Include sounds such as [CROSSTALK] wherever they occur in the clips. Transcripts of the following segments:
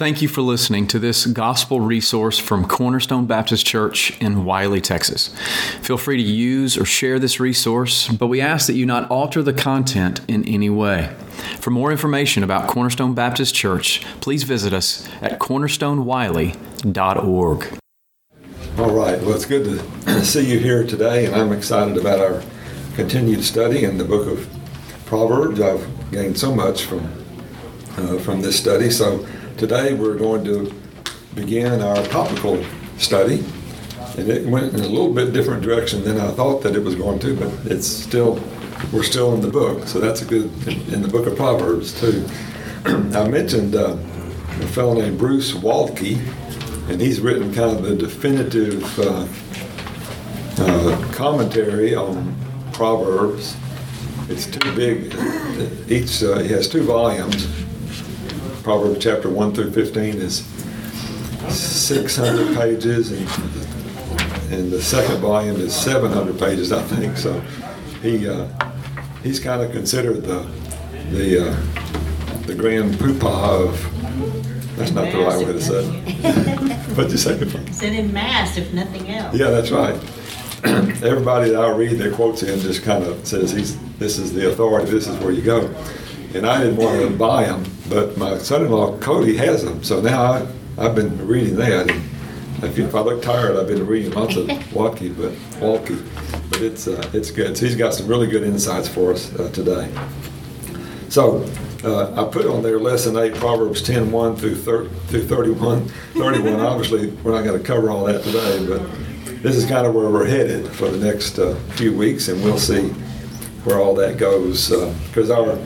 Thank you for listening to this gospel resource from Cornerstone Baptist Church in Wylie, Texas. Feel free to use or share this resource, but we ask that you not alter the content in any way. For more information about Cornerstone Baptist Church, please visit us at cornerstonewylie.org. All right, well, it's good to [CLEARS THROAT] see you here today, and I'm excited about our continued study in the book of Proverbs. I've gained so much from uh, from this study, so Today we're going to begin our topical study. And it went in a little bit different direction than I thought that it was going to, but it's still, we're still in the book. So that's a good, in the book of Proverbs too. [CLEARS THROAT] I mentioned uh, a fellow named Bruce Waltke, and he's written kind of the definitive uh, uh, commentary on Proverbs. It's too big. Each, uh, he has two volumes Proverbs chapter 1 through 15 is 600 pages, and, and the second volume is 700 pages, I think. So he uh, he's kind of considered the the uh, the grand poopah of. That's not the right way to say it. [LAUGHS] What'd you say? Said in mass, if nothing else. Yeah, that's right. [CLEARS THROAT] Everybody that I read their quotes in just kind of says he's this is the authority. This is where you go. And I didn't want to buy them but my son-in-law Cody has them, so now I, I've been reading that. And if, if I look tired, I've been reading lots of [LAUGHS] Waltke, but Waltke, but it's uh, it's good. So he's got some really good insights for us uh, today. So uh, I put on there lesson 8, Proverbs 10 1 through, thir- through 31. 31, [LAUGHS] obviously, we're not going to cover all that today, but this is kind of where we're headed for the next uh, few weeks, and we'll see where all that goes. Because uh, our,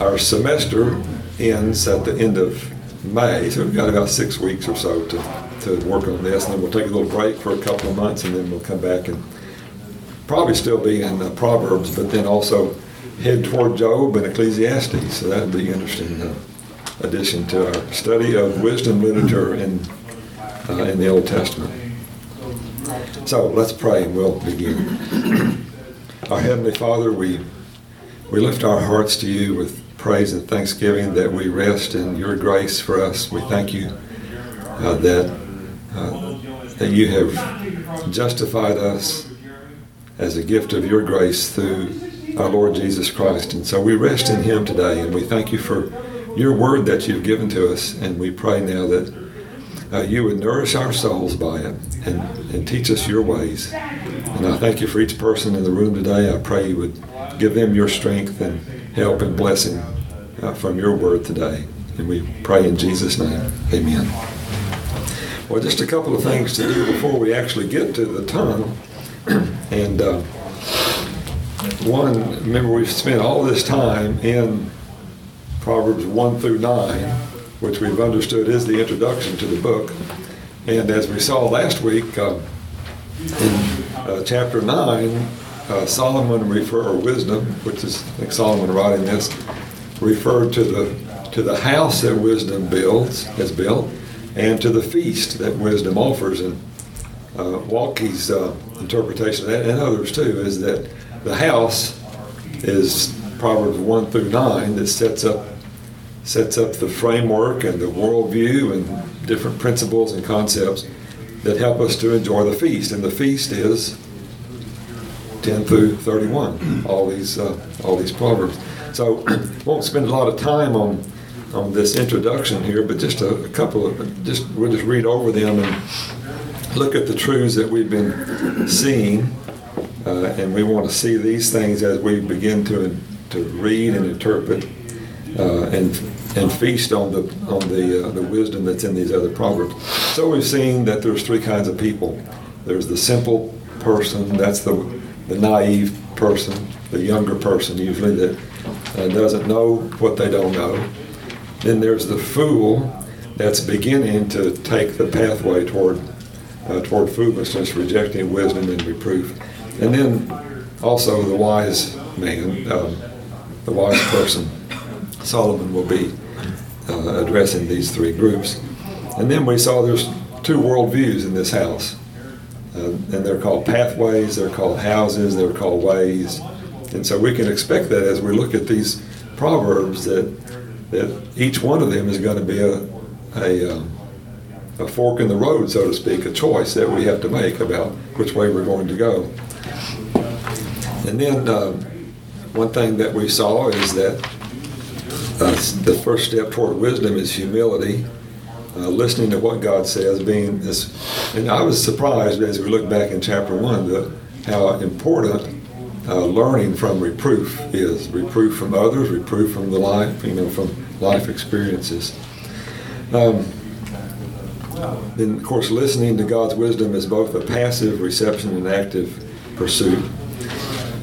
our semester ends at the end of May, so we've got about six weeks or so to, to work on this, and then we'll take a little break for a couple of months, and then we'll come back and probably still be in uh, Proverbs, but then also head toward Job and Ecclesiastes. So that'll be interesting uh, addition to our study of wisdom literature in uh, in the Old Testament. So let's pray and we'll begin. [CLEARS THROAT] our Heavenly Father, we we lift our hearts to you with praise and thanksgiving that we rest in your grace for us. We thank you uh, that uh, that you have justified us as a gift of your grace through our Lord Jesus Christ. And so we rest in him today and we thank you for your word that you've given to us and we pray now that uh, you would nourish our souls by it and, and teach us your ways. And I thank you for each person in the room today. I pray you would give them your strength and help and blessing uh, from your word today. And we pray in Jesus' name. Amen. Well, just a couple of things to do before we actually get to the tongue. [CLEARS THROAT] and uh, one, remember, we've spent all this time in Proverbs 1 through 9, which we've understood is the introduction to the book. And as we saw last week, uh, in uh, chapter 9, uh, Solomon refer or wisdom, which is I think Solomon writing this, referred to the to the house that wisdom builds has built, and to the feast that wisdom offers. And uh, Waltke's uh, interpretation of that, and others too, is that the house is Proverbs one through nine that sets up sets up the framework and the worldview and different principles and concepts that help us to enjoy the feast. And the feast is 10 through 31, all these, uh, all these proverbs. So [CLEARS THROAT] won't spend a lot of time on on this introduction here, but just a, a couple of just we'll just read over them and look at the truths that we've been seeing, uh, and we want to see these things as we begin to to read and interpret uh, and and feast on the on the uh, the wisdom that's in these other proverbs. So we've seen that there's three kinds of people. There's the simple person, that's the the naive person, the younger person usually that uh, doesn't know what they don't know. Then there's the fool that's beginning to take the pathway toward uh, toward foolishness, rejecting wisdom and reproof. And then also the wise man, um, the wise person. Solomon will be uh, addressing these three groups. And then we saw there's two worldviews in this house. Uh, and they're called pathways, they're called houses, they're called ways. And so we can expect that as we look at these proverbs that that each one of them is going to be a, a, uh, a fork in the road, so to speak, a choice that we have to make about which way we're going to go. And then uh, one thing that we saw is that uh, the first step toward wisdom is humility, uh, listening to what God says, being this. And I was surprised as we look back in chapter one the, how important uh, learning from reproof is reproof from others, reproof from the life, you know, from life experiences. Um, then, of course, listening to God's wisdom is both a passive reception and active pursuit.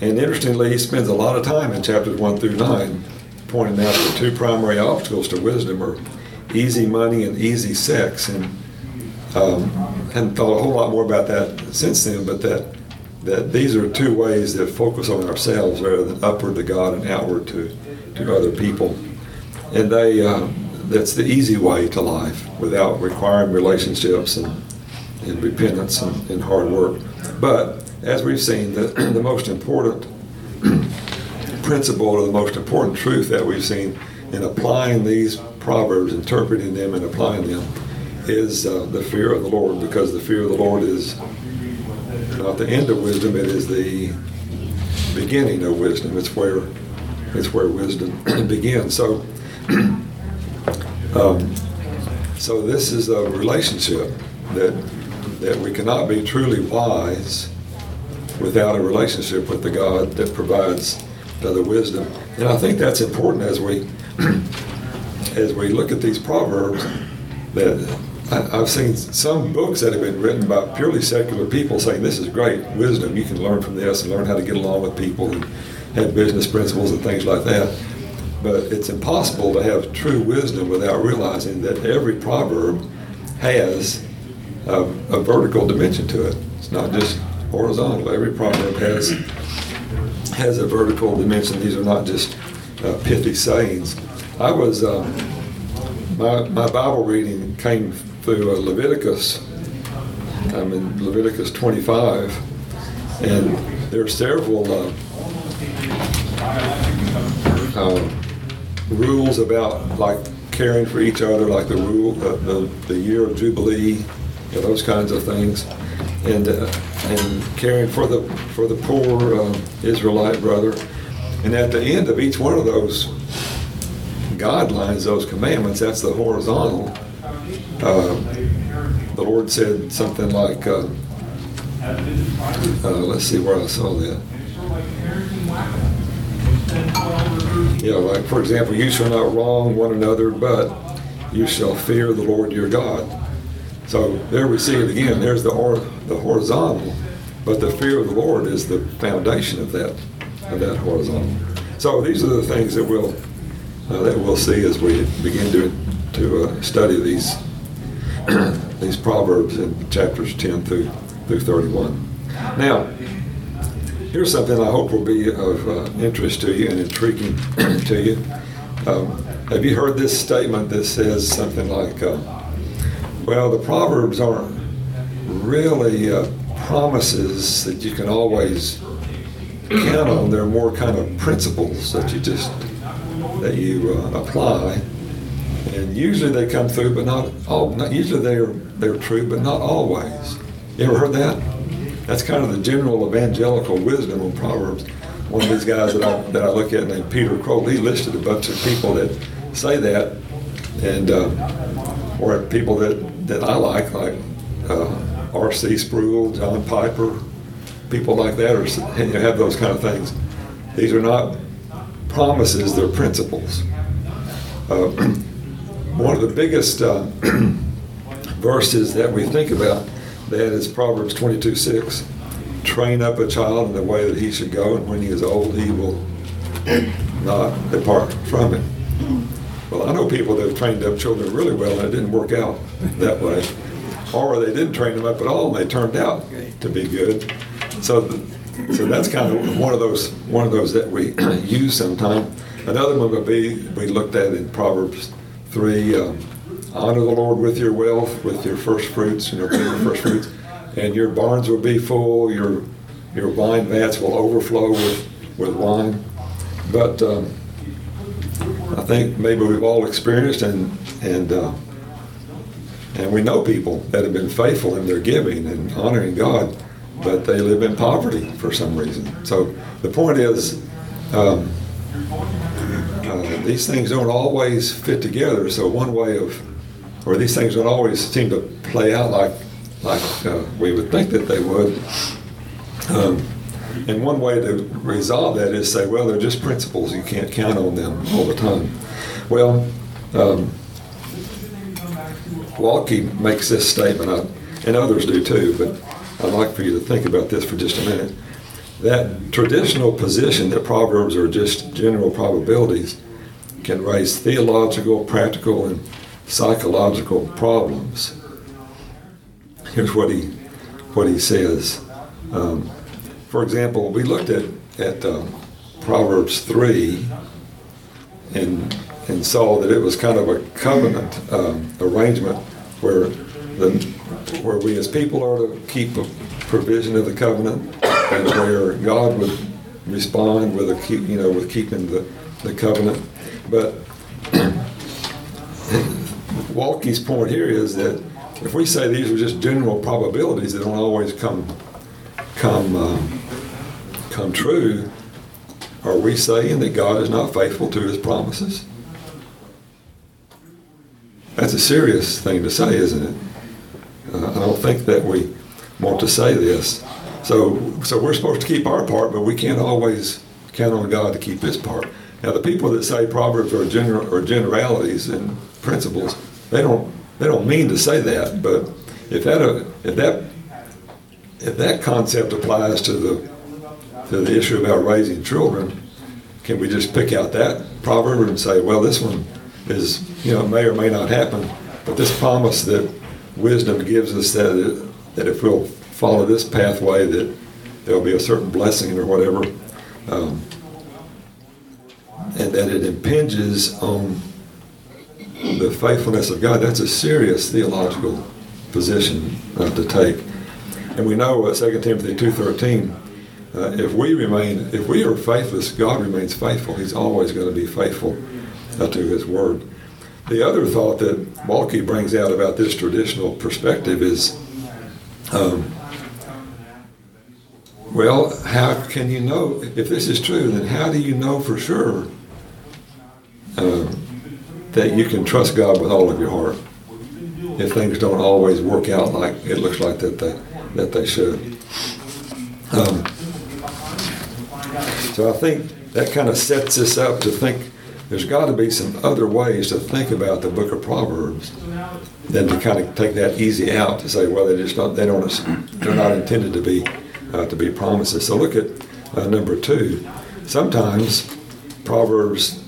And interestingly, he spends a lot of time in chapters 1 through 9 pointing out the two primary obstacles to wisdom are easy money and easy sex. And um, hadn't thought a whole lot more about that since then, but that that these are two ways that focus on ourselves rather than upward to God and outward to, to other people. And they uh, that's the easy way to life without requiring relationships and, and repentance and, and hard work. But as we've seen, the, [CLEARS THROAT] the most important [CLEARS THROAT] principle or the most important truth that we've seen in applying these proverbs, interpreting them and applying them, is uh, the fear of the Lord, because the fear of the Lord is not the end of wisdom; it is the beginning of wisdom. It's where it's where wisdom [CLEARS THROAT] begins. So, [CLEARS THROAT] um, so this is a relationship that that we cannot be truly wise without a relationship with the God that provides the wisdom. And I think that's important as we [CLEARS THROAT] as we look at these proverbs. That I've seen some books that have been written by purely secular people saying this is great wisdom. You can learn from this and learn how to get along with people and have business principles and things like that. But it's impossible to have true wisdom without realizing that every proverb has a, a vertical dimension to it. It's not just horizontal. Every proverb has has a vertical dimension. These are not just uh, pithy sayings. I was um, my my Bible reading came through uh, Leviticus. I'm in Leviticus 25, and there are several uh, uh, rules about like caring for each other, like the rule, the, the, the year of Jubilee, you know, those kinds of things and uh, and caring for the for the poor uh, Israelite brother. And at the end of each one of those guidelines, those commandments, that's the horizontal. Uh, the Lord said something like, uh, uh, let's see where I saw that. Yeah, like for example, you shall not wrong one another, but you shall fear the Lord your God. So there we see it again. There's the, or, the horizontal, but the fear of the Lord is the foundation of that of that horizontal. So these are the things that we'll uh, that we'll see as we begin to to uh, study these [CLEARS THROAT] these proverbs in chapters 10 through through 31. Now, here's something I hope will be of uh, interest to you and intriguing [CLEARS THROAT] to you. Um, have you heard this statement that says something like? Uh, well, the Proverbs aren't really uh, promises that you can always count on. They're more kind of principles that you just that you uh, apply, and usually they come through, but not all. Not, usually they're they're true, but not always. You ever heard that? That's kind of the general evangelical wisdom on Proverbs. One of these guys that I that I look at named Peter Krol, he listed a bunch of people that say that, and uh, or people that that I like, like uh, R.C. Sproul, John Piper, people like that, or and you have those kind of things. These are not promises; they're principles. Uh, [CLEARS THROAT] one of the biggest uh, [CLEARS THROAT] verses that we think about that is Proverbs 22 6. Train up a child in the way that he should go, and when he is old, he will [CLEARS THROAT] not depart from it. Well, I know people that have trained up children really well and it didn't work out that way. Or they didn't train them up at all and they turned out to be good. So, so that's kind of one of those one of those that we [CLEARS THROAT] use sometimes. Another one would be we looked at in Proverbs three. Um, honor the Lord with your wealth, with your first fruits, and your first fruits, and your barns will be full. Your your wine vats will overflow with with wine. But um, I think maybe we've all experienced and and uh, And we know people that have been faithful in their giving and honoring God, but they live in poverty for some reason. So the point is, um, uh, these things don't always fit together. So one way of, or these things don't always seem to play out like like uh, we would think that they would. Um, and one way to resolve that is say, well, they're just principles. You can't count on them all the time. Well, um, makes this statement, and others do too, but I'd like for you to think about this for just a minute. That traditional position that Proverbs are just general probabilities can raise theological, practical, and psychological problems. Here's what he, what he says. Um, for example, we looked at, at um, Proverbs 3 and, and saw that it was kind of a covenant um, arrangement where, the, where we as people are to keep a provision of the covenant and where God would respond with a keep, you know with keeping the, the covenant. But [CLEARS THROAT] Waltke's point here is that if we say these are just general probabilities that don't always come come um, come true, are we saying that God is not faithful to His promises? That's a serious thing to say, isn't it? Uh, I don't think that we want to say this. So, so we're supposed to keep our part, but we can't always count on God to keep His part. Now, the people that say Proverbs are general or generalities and principles, they don't they don't mean to say that. But if that if that if that concept applies to the to the issue about raising children, can we just pick out that proverb and say, well, this one is, you know, may or may not happen, but this promise that wisdom gives us that, it, that if we'll follow this pathway, that there'll be a certain blessing or whatever, um, and that it impinges on the faithfulness of God, that's a serious theological position uh, to take. And we know uh, 2 Timothy 2.13 uh, if we remain, if we are faithless, God remains faithful. He's always going to be faithful uh, to His word. The other thought that Waltke brings out about this traditional perspective is, um, well, how can you know if this is true? Then how do you know for sure uh, that you can trust God with all of your heart if things don't always work out like it looks like that they that they should? Um, so I think that kind of sets us up to think there's got to be some other ways to think about the book of Proverbs than to kind of take that easy out to say, well, they just don't, they don't, they're not intended to be uh, to be promises. So look at uh, number two. Sometimes Proverbs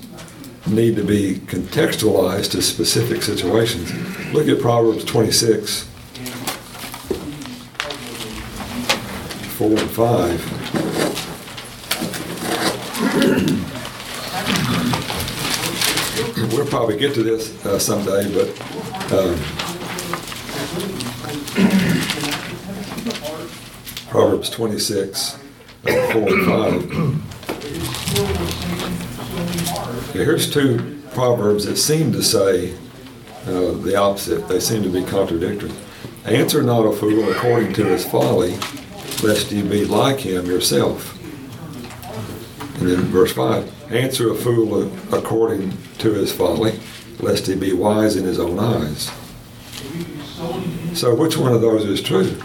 need to be contextualized to specific situations. Look at Proverbs 26, 4 and 5. we'll probably get to this uh, someday, but um, Proverbs 26, uh, 4 and 5. here's two proverbs that seem to say uh, the opposite. They seem to be contradictory. Answer not a fool according to his folly, lest you be like him yourself. And then verse 5 Answer a fool according to his folly, lest he be wise in his own eyes. So, which one of those is true?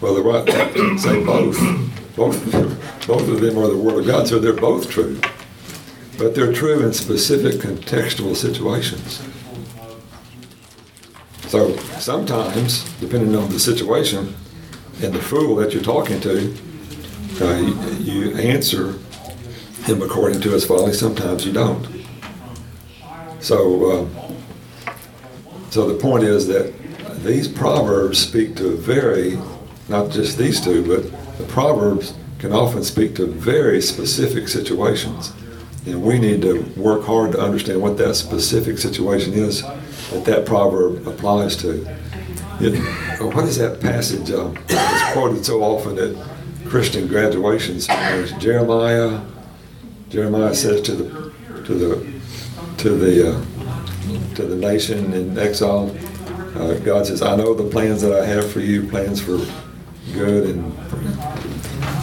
Well, the right say both. Both, both of them are the Word of God, so they're both true. But they're true in specific contextual situations. So sometimes, depending on the situation and the fool that you're talking to, uh, you, you answer him according to his folly. Sometimes you don't. So, uh, so the point is that these proverbs speak to very, not just these two, but the proverbs can often speak to very specific situations, and we need to work hard to understand what that specific situation is that that proverb applies to. It, what is that passage? Uh, it's quoted so often at Christian graduation seminars. Jeremiah Jeremiah says to the to the to the uh, to the nation in exile. Uh, God says, I know the plans that I have for you, plans for good. And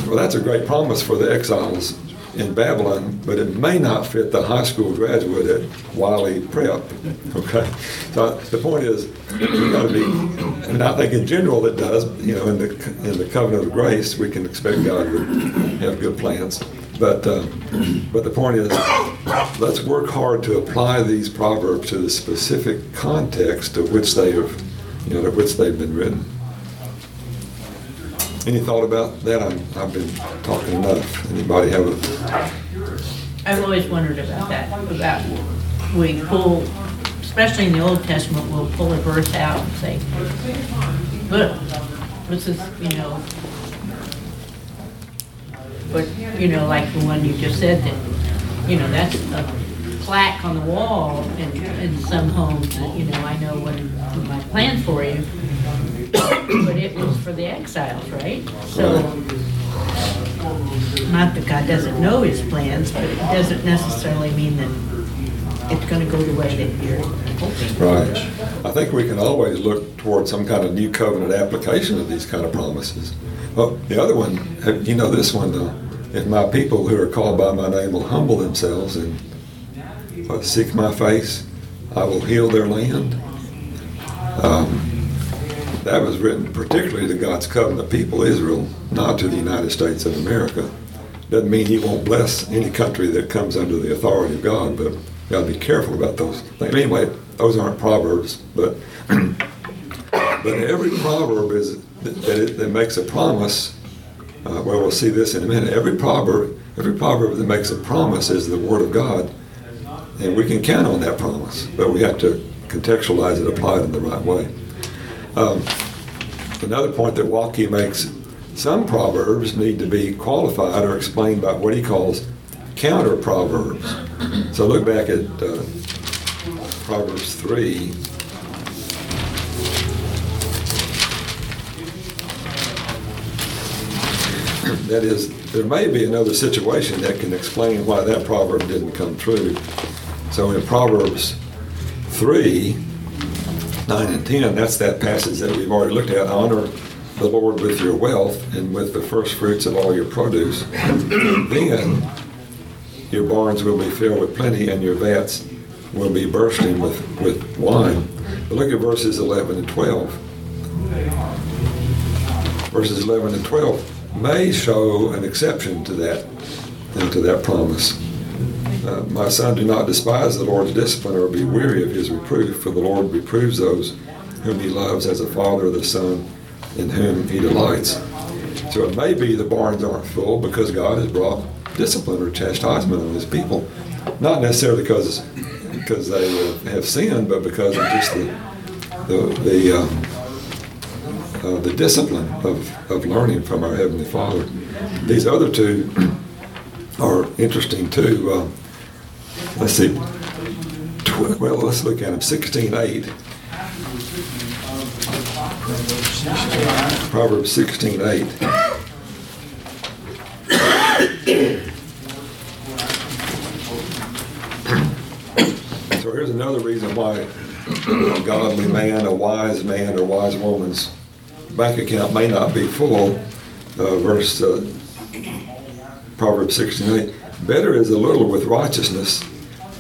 well, that's a great promise for the exiles in Babylon, but it may not fit the high school graduate at Wylie Prep. Okay, so the point is, we got to be. I mean, I think in general it does. You know, in the in the covenant of grace, we can expect God to have good plans. But uh, but the point is, let's work hard to apply these proverbs to the specific context of which they have, you know, of which they've been written. Any thought about that? I'm, I've been talking enough. Anybody have a? I've always wondered about that, about we pull, especially in the Old Testament, we'll pull a verse out and say, look, this is, you know, but, you know, like the one you just said, that, you know, that's a plaque on the wall in, in some homes, that, you know, I know what my plan for you, but it was for the exiles, right? So, not that God doesn't know his plans, but it doesn't necessarily mean that it's gonna go the way that you're hoping. Right. I think we can always look toward some kind of new covenant application of these kind of promises. Well, the other one, you know this one though. If my people who are called by my name will humble themselves and seek my face, I will heal their land. Um, that was written particularly to God's covenant people, Israel, not to the United States of America. Doesn't mean He won't bless any country that comes under the authority of God, but you got to be careful about those things. Anyway, those aren't proverbs, but [COUGHS] but every proverb is that, it, that makes a promise. Uh, well, we'll see this in a minute. Every proverb, every proverb that makes a promise is the word of God, and we can count on that promise, but we have to contextualize it, apply it in the right way. Um, another point that Waltke makes: some proverbs need to be qualified or explained by what he calls counter proverbs. So look back at uh, Proverbs three. That is, there may be another situation that can explain why that proverb didn't come true. So in Proverbs 3, 9 and 10, that's that passage that we've already looked at. Honor the Lord with your wealth and with the first fruits of all your produce. [CLEARS THROAT] then your barns will be filled with plenty and your vats will be bursting with, with wine. But look at verses 11 and 12. Verses 11 and 12 may show an exception to that, to that promise. Uh, my son, do not despise the Lord's discipline or be weary of his reproof, for the Lord reproves those whom he loves as a father of the son in whom he delights. So it may be the barns aren't full because God has brought discipline or chastisement on his people. Not necessarily because, because they have sinned, but because of just the, the, the um, uh, the discipline of, of learning from our Heavenly Father. These other two are interesting too. Uh, let's see. Tw- well, let's look at them. 16.8. Proverbs 16.8. [COUGHS] So here's another reason why a godly man, a wise man, or wise woman's bank account may not be full. Uh, verse uh, Proverbs 16 Better is a little with righteousness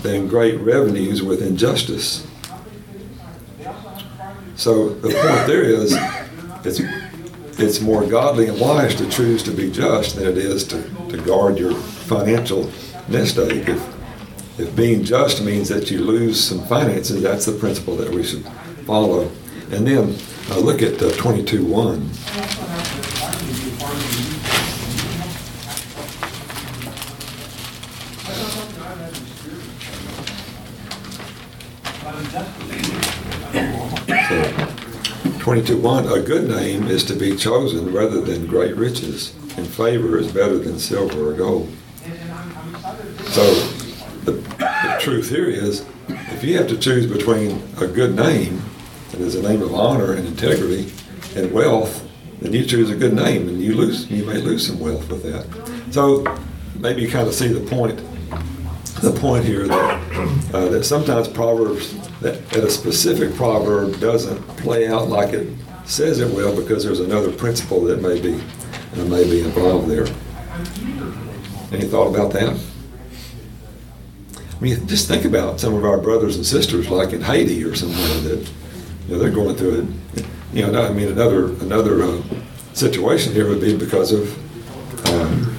than great revenues with injustice. So the point there is, it's it's more godly and wise to choose to be just than it is to, to guard your financial nest egg. If, if being just means that you lose some finances, that's the principle that we should follow. And then uh, look at uh, 22.1. So, 22.1, a good name is to be chosen rather than great riches, and favor is better than silver or gold. So the, the truth here is, if you have to choose between a good name, that is a name of honor and integrity, and wealth, then you choose a good name, and you lose, you may lose some wealth with that. So maybe you kind of see the point the point here that, uh, that sometimes Proverbs, that, that a specific proverb doesn't play out like it says it will because there's another principle that may be, may be involved there. Any thought about that? I mean, just think about some of our brothers and sisters, like in Haiti or somewhere, that you know they're going through it. You know, I mean, another another uh, situation here would be because of um,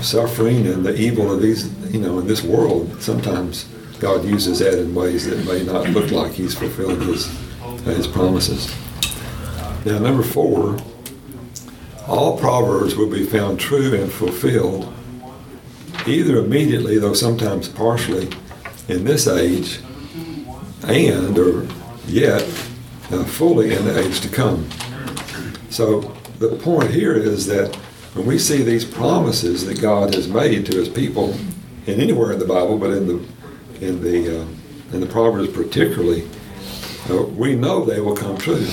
suffering and the evil of these, you know, in this world. Sometimes God uses that in ways that may not look like He's fulfilling His uh, His promises. Now, number four, all proverbs will be found true and fulfilled either immediately, though sometimes partially, in this age, and or yet uh, fully in the age to come. So the point here is that when we see these promises that God has made to His people, and anywhere in the Bible, but in the in the uh, in the Proverbs particularly, uh, we know they will come true,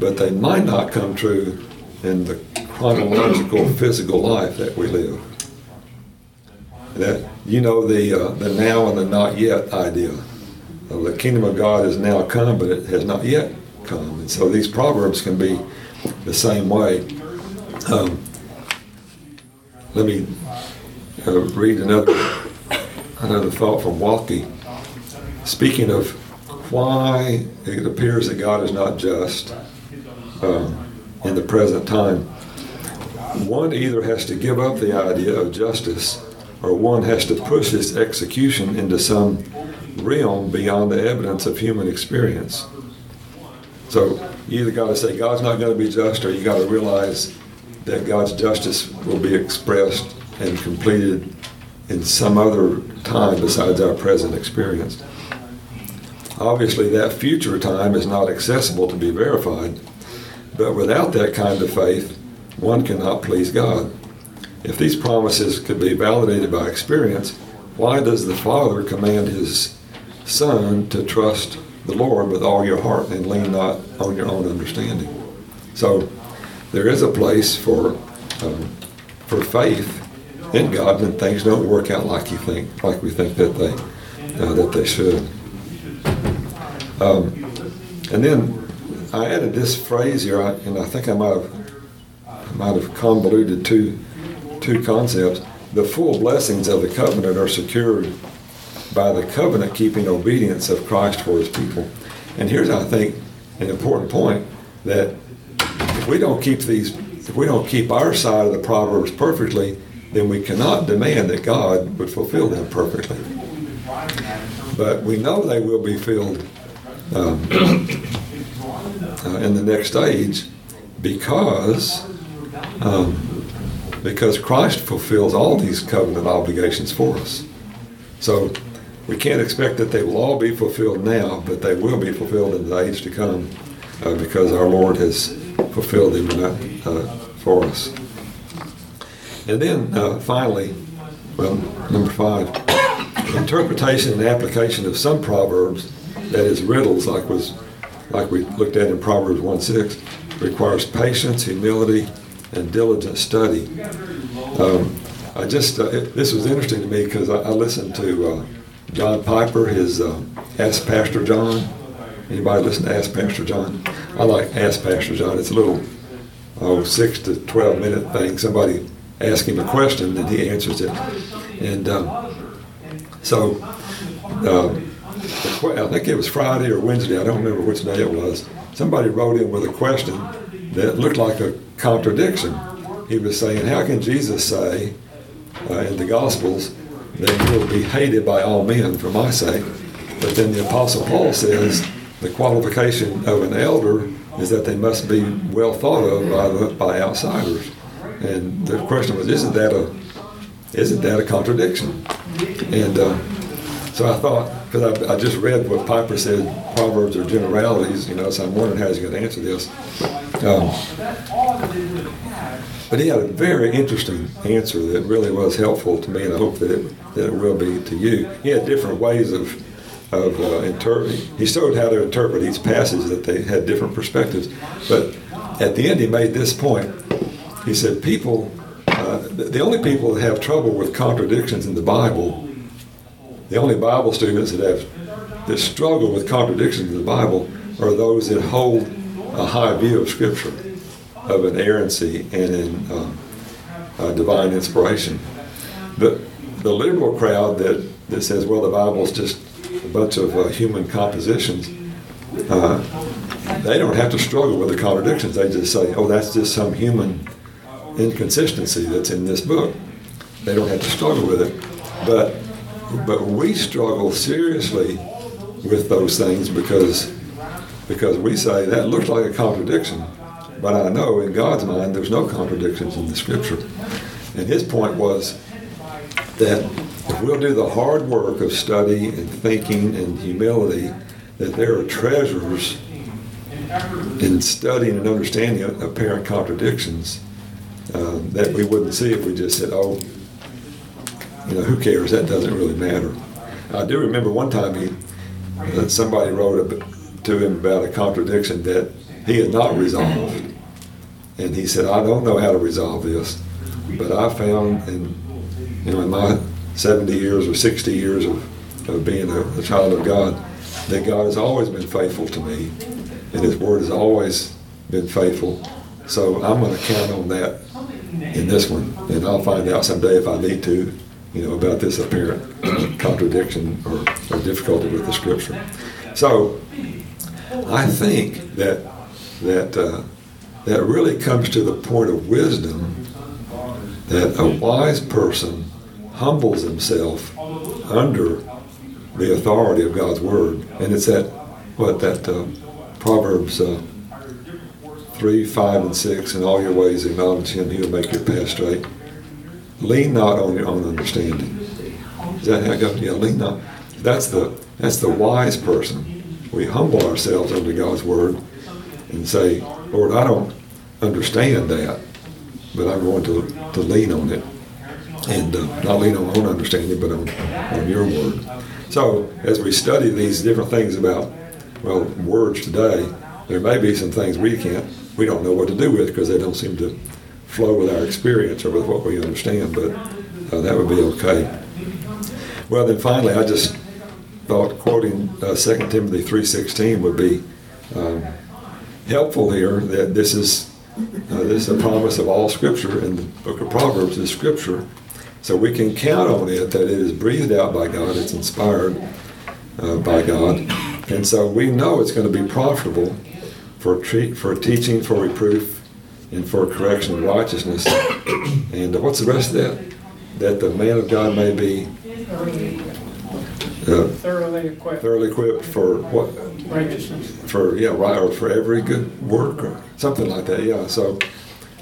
but they might not come true in the chronological [CLEARS THROAT] physical life that we live that you know the uh, the now and the not yet idea. The kingdom of God is now come, but it has not yet come. And so these proverbs can be the same way. Um, let me uh, read another another thought from Waltke. Speaking of why it appears that God is not just um, in the present time, one either has to give up the idea of justice or one has to push its execution into some realm beyond the evidence of human experience. So you either got to say God's not going to be just, or you got to realize that God's justice will be expressed and completed in some other time besides our present experience. Obviously, that future time is not accessible to be verified, but without that kind of faith, one cannot please God. If these promises could be validated by experience, why does the Father command his Son to trust the Lord with all your heart and lean not on your own understanding? So there is a place for um, for faith in God when things don't work out like you think, like we think that they uh, that they should. Um, and then I added this phrase here, and I think I might have I might have convoluted two two concepts. The full blessings of the covenant are secured by the covenant keeping obedience of Christ for his people. And here's, I think, an important point that if we don't keep these, if we don't keep our side of the Proverbs perfectly, then we cannot demand that God would fulfill them perfectly. But we know they will be filled um, [CLEARS THROAT] uh, in the next age because um, because Christ fulfills all these covenant obligations for us. So we can't expect that they will all be fulfilled now, but they will be fulfilled in the age to come uh, because our Lord has fulfilled them uh, for us. And then uh, finally, well, number five, interpretation and application of some proverbs, that is riddles, like was like we looked at in Proverbs 1 6, requires patience, humility, and diligent study. Um, I just, uh, it, this was interesting to me because I, I, listened to uh, John Piper, his uh, Ask Pastor John. Anybody listen to Ask Pastor John? I like Ask Pastor John. It's a little oh, six to 12 minute thing. Somebody asks him a question and he answers it. And um, so, um, I think it was Friday or Wednesday, I don't remember which day it was. Somebody wrote in with a question that looked like a contradiction. He was saying, How can Jesus say uh, in the Gospels that he will be hated by all men for my sake? But then the Apostle Paul says the qualification of an elder is that they must be well thought of by, the, by outsiders. And the question was, isn't that a isn't that a contradiction? And uh, so I thought, because I, I, just read what Piper said, Proverbs are generalities, you know, so I'm wondering how he's going to answer this. Um, but he had a very interesting answer that really was helpful to me, and I hope that it, that it will be to you. He had different ways of of uh, interpreting. He showed how to interpret each passage that they had different perspectives. But at the end, he made this point. He said, "People, uh, the only people that have trouble with contradictions in the Bible the only Bible students that have that struggle with contradictions in the Bible are those that hold a high view of Scripture, of inerrancy and in um, uh, divine inspiration. But the liberal crowd that, that says, well, the Bible's just a bunch of uh, human compositions, uh, they don't have to struggle with the contradictions. They just say, oh, that's just some human inconsistency that's in this book. They don't have to struggle with it. But, but we struggle seriously with those things because, because we say that looks like a contradiction. But I know in God's mind there's no contradictions in the scripture. And his point was that if we'll do the hard work of study and thinking and humility, that there are treasures in studying and understanding apparent contradictions uh, that we wouldn't see if we just said, oh, you know, who cares? That doesn't really matter. I do remember one time he, uh, somebody wrote a, to him about a contradiction that he had not resolved. And he said, I don't know how to resolve this, but I found in, you know, in my 70 years or 60 years of, of being a, a child of God, that God has always been faithful to me, and His Word has always been faithful. So I'm going to count on that in this one, and I'll find out someday if I need to, you know, about this apparent [CLEARS THROAT] contradiction or, or difficulty with the Scripture. So I think that that uh, that really comes to the point of wisdom that a wise person humbles himself under the authority of God's word, and it's that what that uh, Proverbs uh, three, five, and six. In all your ways acknowledge Him; He'll make your path straight. Lean not on your own understanding. Is that how it? Yeah, lean not. That's the that's the wise person. We humble ourselves under God's word and say, Lord, I don't understand that, but I'm going to, to lean on it. And uh, not lean on my own understanding, but on, on your word. So as we study these different things about, well, words today, there may be some things we can't, we don't know what to do with because they don't seem to flow with our experience or with what we understand, but uh, that would be okay. Well, then finally, I just thought quoting uh, 2 Timothy 3.16 would be um, helpful here that this is uh, this is a promise of all Scripture, and the book of Proverbs is Scripture. So we can count on it that it is breathed out by God, it's inspired uh, by God, and so we know it's going to be profitable for treat, for teaching, for reproof, and for correction of righteousness. [COUGHS] and uh, what's the rest of that? That the man of God may be uh, thoroughly equipped. Thoroughly equipped for what? Righteousness. For yeah, right, or for every good work, or something like that. Yeah. So,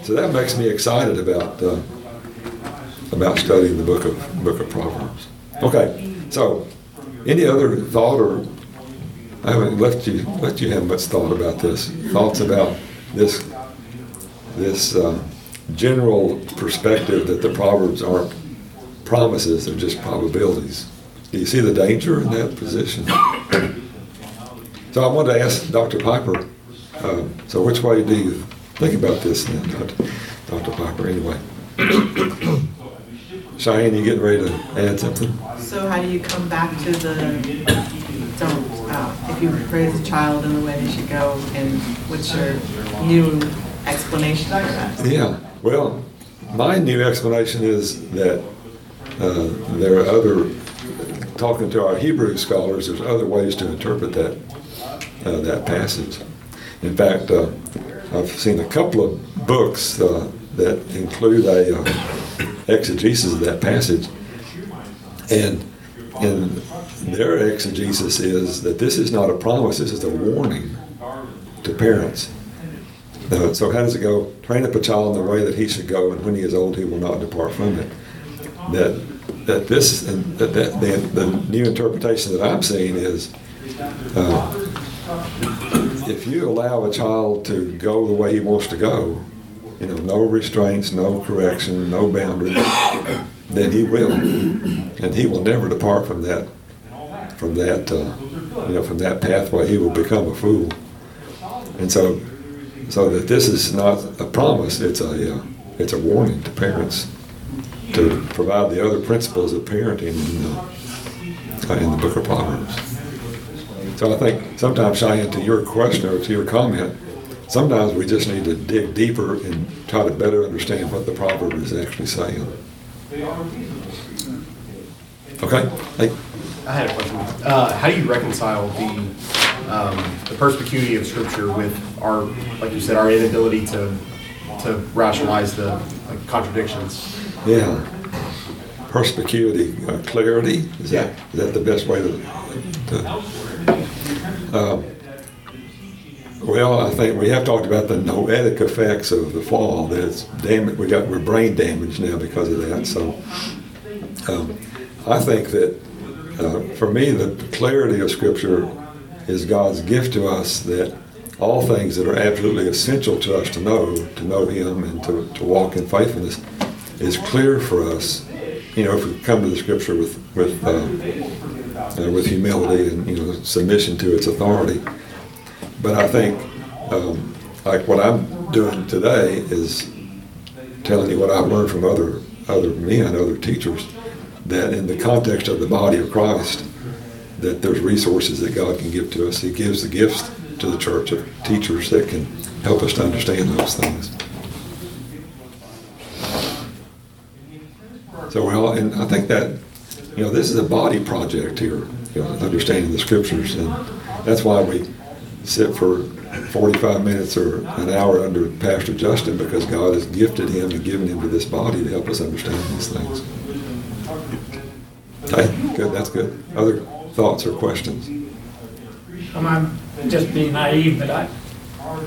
so that makes me excited about uh, about studying the book of book of Proverbs. Okay. So, any other thought, or I haven't left you let you have much thought about this. Thoughts about this this uh, general perspective that the Proverbs aren't promises; they're just probabilities. Do you see the danger in that position? So I wanted to ask Dr. Piper, uh, so which way do you think about this then, Dr. Dr. Piper, anyway? [COUGHS] Cheyenne, you getting ready to add something? So how do you come back to the, you raise a child in the way they should go, and what's your new explanation for that? Yeah, well, my new explanation is that uh, there are other talking to our Hebrew scholars, there's other ways to interpret that uh, that passage. In fact, uh, I've seen a couple of books uh, that include a uh, exegesis of that passage, and in their exegesis is that this is not a promise; this is a warning to parents. Uh, so how does it go? Train up a child in the way that he should go, and when he is old, he will not depart from it. That that this that, that the, the, new interpretation that I'm seeing is uh, if you allow a child to go the way he wants to go, you know, no restraints, no correction, no boundaries, then he will, and he will never depart from that from that uh, you know from that pathway. He will become a fool, and so so that this is not a promise; it's a uh, it's a warning to parents to provide the other principles of parenting. And, uh, uh, in the book of Proverbs. So I think sometimes, Cheyenne, to your question or to your comment, sometimes we just need to dig deeper and try to better understand what the proverb is actually saying. Okay? Hey, I had a question. Uh, how do you reconcile the um, the perspicuity of Scripture with our, like you said, our inability to to rationalize the like, contradictions? yeah. Perspicuity, uh, clarity, is that, is that the best way to, to um, well, I think we have talked about the noetic effects of the fall. That it's damage. We got we're brain damaged now because of that. So, um, I think that uh, for me, the clarity of Scripture is God's gift to us. That all things that are absolutely essential to us to know, to know Him and to, to walk in faithfulness, is clear for us. You know, if we come to the Scripture with with uh, uh, with humility and you know submission to its authority. But I think, um, like what I'm doing today is telling you what I've learned from other other men, other teachers, that in the context of the body of Christ, that there's resources that God can give to us. He gives the gifts to the church of teachers that can help us to understand those things. So well, and I think that you know this is a body project here, you know, understanding the scriptures, and that's why we sit for 45 minutes or an hour under Pastor Justin because God has gifted him and given him to this body to help us understand these things. Okay, good. That's good. Other thoughts or questions? Um, I'm just being naive, but I,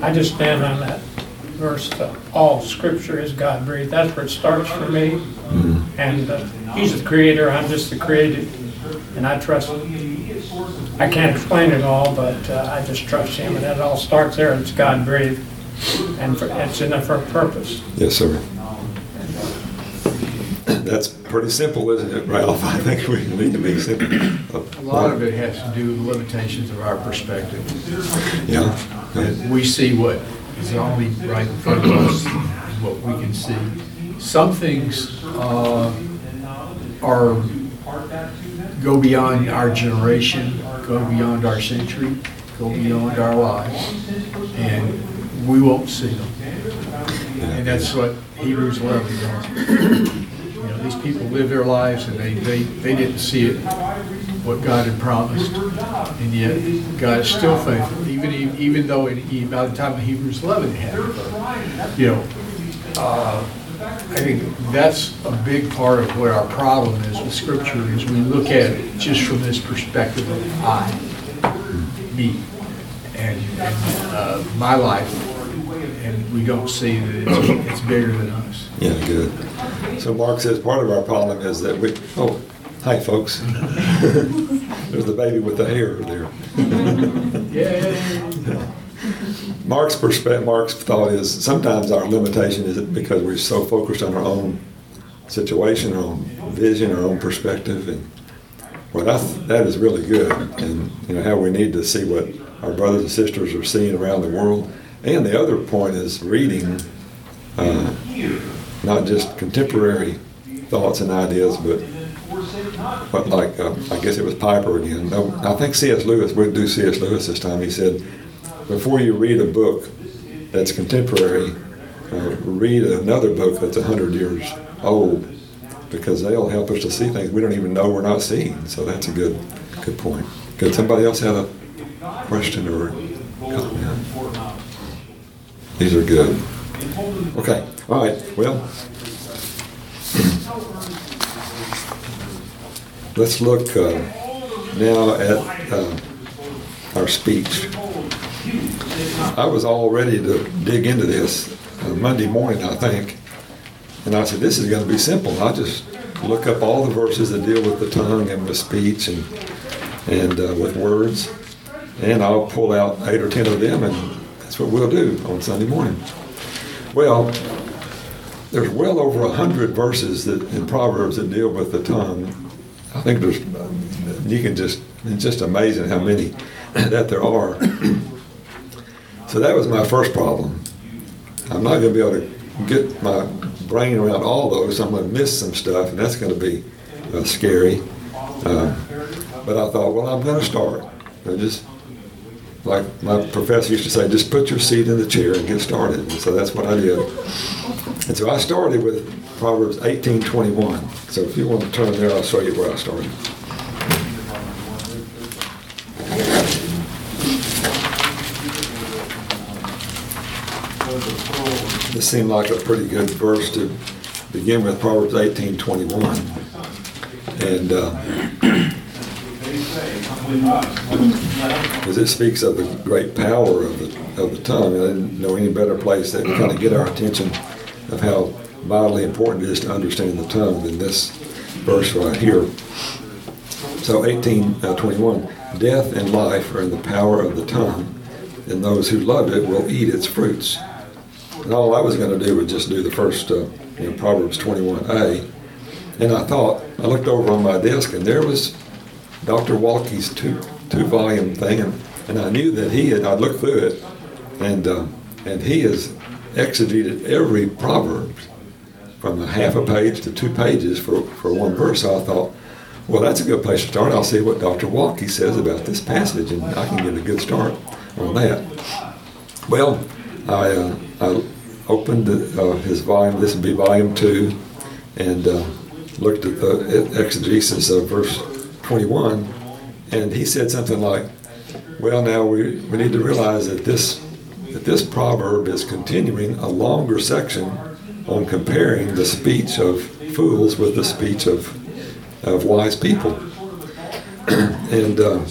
I just stand on that verse, uh, all scripture is God breathed. That's where it starts for me. And uh, He's the creator, I'm just the created, and I trust Him. I can't explain it all, but uh, I just trust Him, and it all starts there, it's God breathed. And for- it's in there for a purpose. Yes, sir. That's pretty simple, isn't it, Ralph? I think we need to be simple. A lot of it has to do with limitations of our perspective. Yeah. And we see what is only right in front of us, what we can see. Some things uh, are, go beyond our generation, go beyond our century, go beyond our lives, and we won't see them. And that's what Hebrews 11 does. You know, these people live their lives and they, they, they didn't see it, what God had promised. And yet, God is still faithful, even, even though he- by the time of Hebrews 11 it happened. You know, uh, I think that's a big part of what our problem is with Scripture, is we look at it just from this perspective of I, me, and, and uh, my life, and we don't see that it's, it's bigger than us. Yeah, good. So Mark says part of our problem is that we, oh, hi, folks. [LAUGHS] There's the baby with the hair there. Yeah. Mark's perspective, Mark's thought is sometimes our limitation is because we're so focused on our own situation, our own vision, our own perspective, and well, that's, that is really good. And you know how we need to see what our brothers and sisters are seeing around the world. And the other point is reading, uh, not just contemporary thoughts and ideas, but but like uh, I guess it was Piper again. I think C.S. Lewis. We'll do C.S. Lewis this time. He said, before you read a book that's contemporary, uh, read another book that's hundred years old, because they'll help us to see things we don't even know we're not seeing. So that's a good good point. Good. Somebody else have a question or comment? These are good. Okay. All right. Well. Let's look uh, now at uh, our speech. I was all ready to dig into this uh, Monday morning, I think, and I said, "This is going to be simple. I'll just look up all the verses that deal with the tongue and with speech and and uh, with words, and I'll pull out eight or ten of them, and that's what we'll do on Sunday morning." Well, there's well over a hundred verses that in Proverbs that deal with the tongue. I think there's you can just it's just amazing how many [CLEARS THROAT] that there are. So that was my first problem. I'm not going to be able to get my brain around all those. I'm going to miss some stuff, and that's going to be uh, scary. Uh, but I thought, well, I'm going to start. Just like my professor used to say, just put your seat in the chair and get started. And so that's what I did. And so I started with Proverbs 18:21. So if you want to turn there, I'll show you where I started. This seemed like a pretty good verse to begin with, Proverbs 18:21. And uh, because it speaks of the great power of the, of the tongue. I didn't know any better place that kind of get our attention of how vitally important it is to understand the tongue than this verse right here. So 1821, uh, death and life are in the power of the tongue, and those who love it will eat its fruits. And all I was going to do was just do the first, uh, you know, Proverbs 21a. And I thought, I looked over on my desk, and there was Dr. Waltke's two two volume thing, and, and I knew that he had. I looked through it, and uh, and he has exegeted every proverb from a half a page to two pages for, for one verse. So I thought, well, that's a good place to start. I'll see what Dr. Waltke says about this passage, and I can get a good start on that. Well, I, uh, I opened uh, his volume. This would be volume two, and uh, looked at the exegesis of verse 21, and he said something like, "Well, now we, we need to realize that this that this proverb is continuing a longer section on comparing the speech of fools with the speech of of wise people." [CLEARS THROAT] and uh,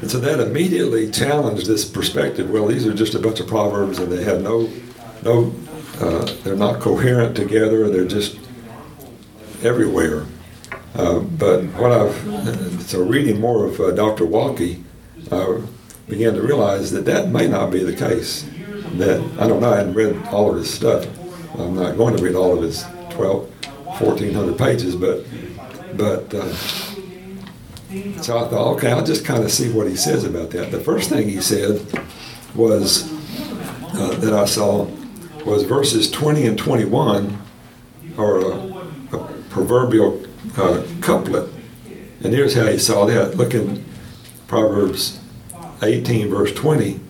and so that immediately challenged this perspective. Well, these are just a bunch of proverbs, and they have no no uh, they're not coherent together. They're just everywhere. Uh, but what I've so reading more of uh, Dr. Waltke, I began to realize that that may not be the case. That I don't know. I hadn't read all of his stuff. I'm not going to read all of his 12, 1400 pages, but but. Uh, so I thought, okay, I'll just kind of see what he says about that. The first thing he said was uh, that I saw was verses 20 and 21 are a, a proverbial uh, couplet. And here's how he saw that. Look in Proverbs 18, verse 20,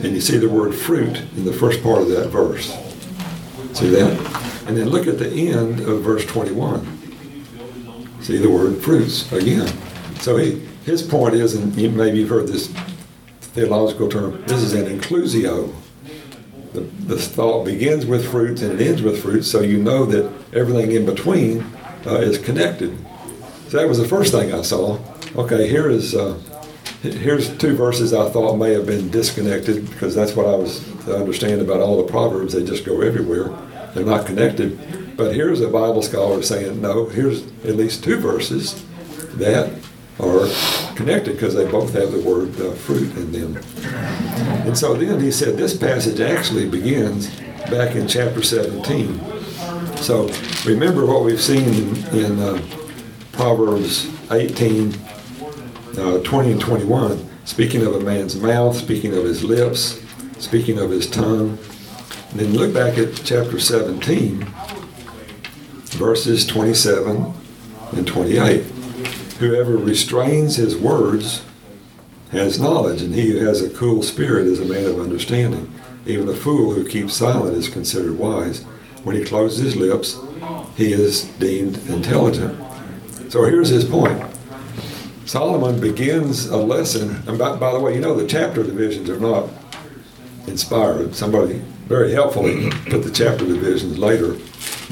and you see the word fruit in the first part of that verse. See that? And then look at the end of verse 21. See the word fruits again. So he, his point is, and maybe you've heard this theological term, this is an inclusio. The, the thought begins with fruits and it ends with fruits, so you know that everything in between uh, is connected. So that was the first thing I saw. Okay, here is uh, here's two verses I thought may have been disconnected because that's what I was to understand about all the proverbs. They just go everywhere. They're not connected. But here's a Bible scholar saying, no, here's at least two verses that are connected because they both have the word uh, fruit in them. And so then he said this passage actually begins back in chapter 17. So remember what we've seen in, in uh, Proverbs 18, uh, 20 and 21, speaking of a man's mouth, speaking of his lips, speaking of his tongue. And then look back at chapter 17, verses 27 and 28. Whoever restrains his words has knowledge, and he who has a cool spirit is a man of understanding. Even a fool who keeps silent is considered wise. When he closes his lips, he is deemed intelligent. So here's his point. Solomon begins a lesson, and by, by the way, you know the chapter divisions are not inspired. Somebody very helpfully put the chapter divisions later,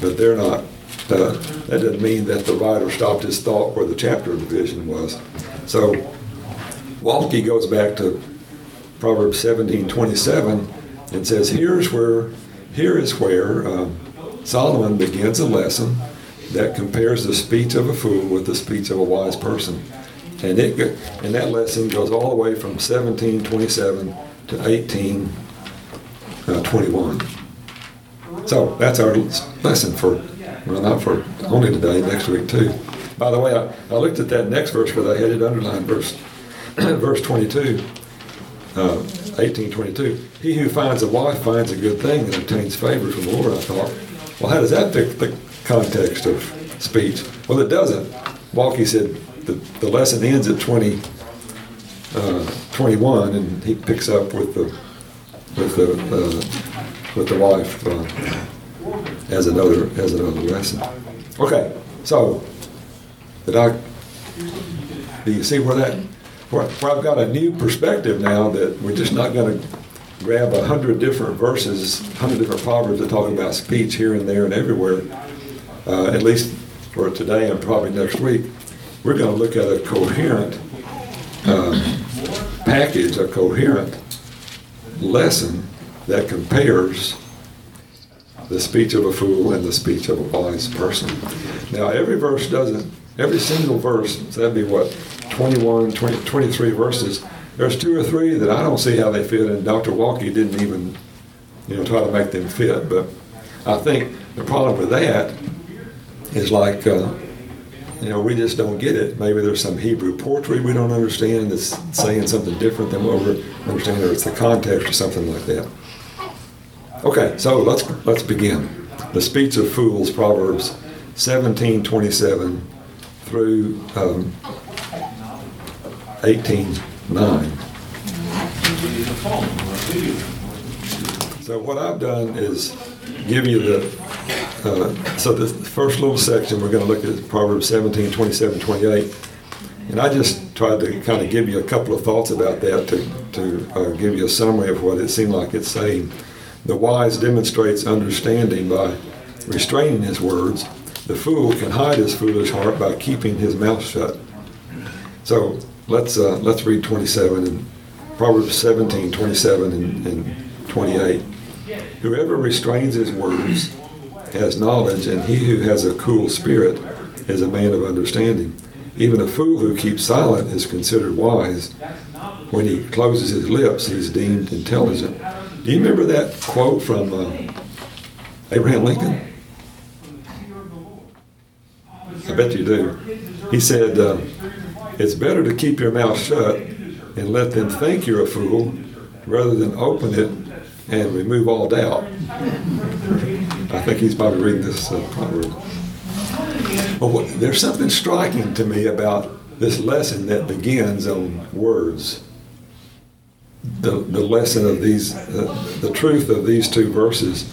but they're not. Uh, that doesn't mean that the writer stopped his thought where the chapter division was. So Waltke goes back to Proverbs 17, 27 and says, here's where, here is where um, Solomon begins a lesson that compares the speech of a fool with the speech of a wise person. And, it, and that lesson goes all the way from 1727 to 1821. Uh, so that's our lesson for, well, not for only today, next week too. By the way, I, I looked at that next verse because I had it underlined, verse, [CLEARS THROAT] verse 22. Uh, 1822. He who finds a wife finds a good thing and obtains favor from the Lord. I thought, well, how does that fit the context of speech? Well, it doesn't. Waltke said, the, the lesson ends at 20, uh, 21, and he picks up with the with the uh, with the wife uh, as another as another lesson. Okay, so did I? Do you see where that? Where, where I've got a new perspective now that we're just not going to grab a hundred different verses, hundred different proverbs that talk about speech here and there and everywhere. Uh, at least for today and probably next week, we're going to look at a coherent uh, package, a coherent lesson that compares the speech of a fool and the speech of a wise person. Now, every verse doesn't, every single verse, so that'd be what, 21, 20, 23 verses. There's two or three that I don't see how they fit, and Dr. Waltke didn't even, you know, try to make them fit. But I think the problem with that is like, uh, you know, we just don't get it. Maybe there's some Hebrew poetry we don't understand that's saying something different than what we understand, or it's the context or something like that. Okay, so let's let's begin. The speech of fools, Proverbs 17, 27 through um, 18, 9. So what I've done is give you the uh, so the first little section, we're going to look at Proverbs 17, 27, 28. And I just tried to kind of give you a couple of thoughts about that to, to uh, give you a summary of what it seemed like it's saying. The wise demonstrates understanding by restraining his words. The fool can hide his foolish heart by keeping his mouth shut. So let's uh, let's read 27 and Proverbs 17, 27 and, and 28. Whoever restrains his words has knowledge, and he who has a cool spirit is a man of understanding. Even a fool who keeps silent is considered wise. When he closes his lips, he's deemed intelligent. Do you remember that quote from uh, Abraham Lincoln? I bet you do. He said, uh, It's better to keep your mouth shut and let them think you're a fool rather than open it and remove all doubt. I think he's probably reading this uh, proverb. Well, what, there's something striking to me about this lesson that begins on words. The, the lesson of these, uh, the truth of these two verses.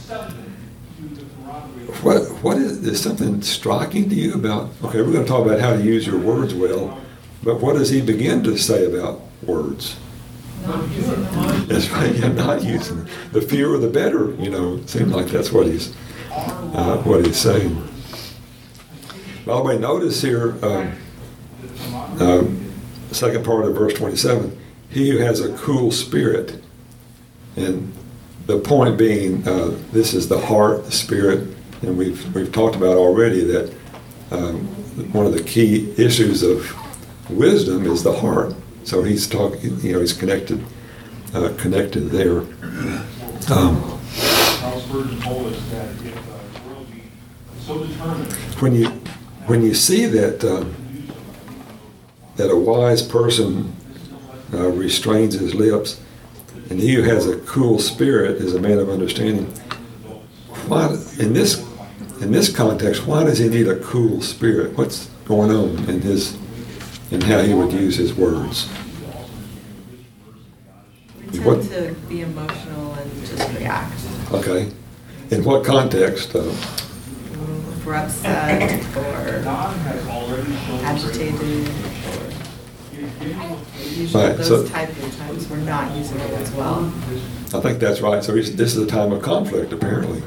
What, what is, is something striking to you about, okay, we're going to talk about how to use your words well, but what does he begin to say about words? That's right, [LAUGHS] yeah, not using it. The fewer the better, you know, seems like that's what he's uh, what he's saying. By the way, notice here, um, um, second part of verse 27, he who has a cool spirit, and the point being, uh, this is the heart, the spirit, and we've we've talked about already that um, one of the key issues of wisdom is the heart. So he's talking, you know, he's connected, uh, connected there. Um, when you when you see that uh, that a wise person uh, restrains his lips, and he who has a cool spirit is a man of understanding. Why in this in this context? Why does he need a cool spirit? What's going on in his in how he would use his words? We tend What- to be emotional and just react. Okay, in what context? Uh, If we're upset or agitated usually Right, so- those type of times, we're not using it as well. I think that's right. So he's, this is a time of conflict, apparently,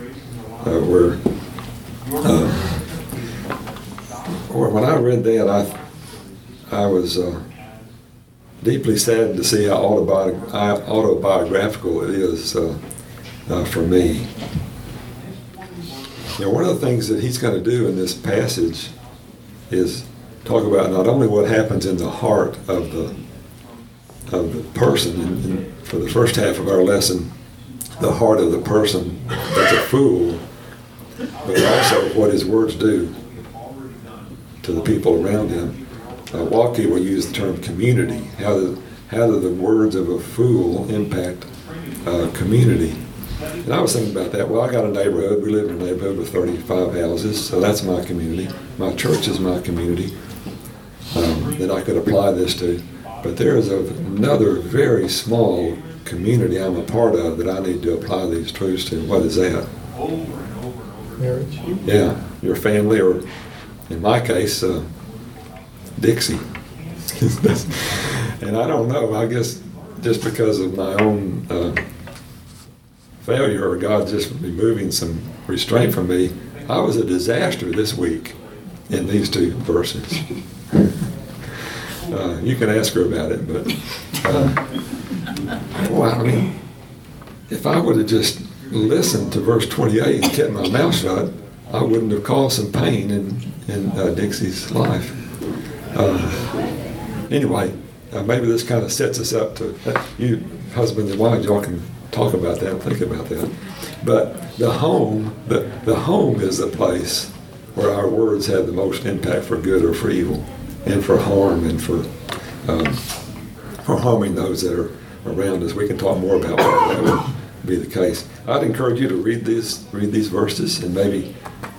uh, where, uh, where when I read that, I I was uh, deeply saddened to see how autobi- autobiographical it is uh, uh, for me. You know, one of the things that he's going to do in this passage is talk about not only what happens in the heart of the of the person. And, and for the first half of our lesson, the heart of the person that's a fool, but also what his words do to the people around him. Uh, Waltke will use the term community. How do, how do the words of a fool impact uh, community? And I was thinking about that. Well, I got a neighborhood. We live in a neighborhood with 35 houses, so that's my community. My church is my community. That I could apply this to. But there is a- another very small community I'm a part of that I need to apply these truths to. What is that? Over and over and over. Marriage. Yeah, your family, or in my case, uh, Dixie. [LAUGHS] and I don't know. I guess just because of my own uh, failure, or God just removing some restraint from me, I was a disaster this week in these two verses. Uh, you can ask her about it, but uh, well, I mean, if I would have just listened to verse 28 and kept my mouth shut, I wouldn't have caused some pain in, in uh, Dixie's life. Uh, anyway, uh, maybe this kind of sets us up to, uh, you husband and wife, y'all can talk about that think about that. But the home, the, the home is the place where our words have the most impact for good or for evil, and for harm and for um, for harming those that are around us. We can talk more about why that would be the case. I'd encourage you to read these read these verses and maybe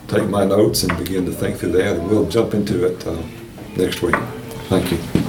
take my notes and begin to think through that, and we'll jump into it uh, next week. Thank you.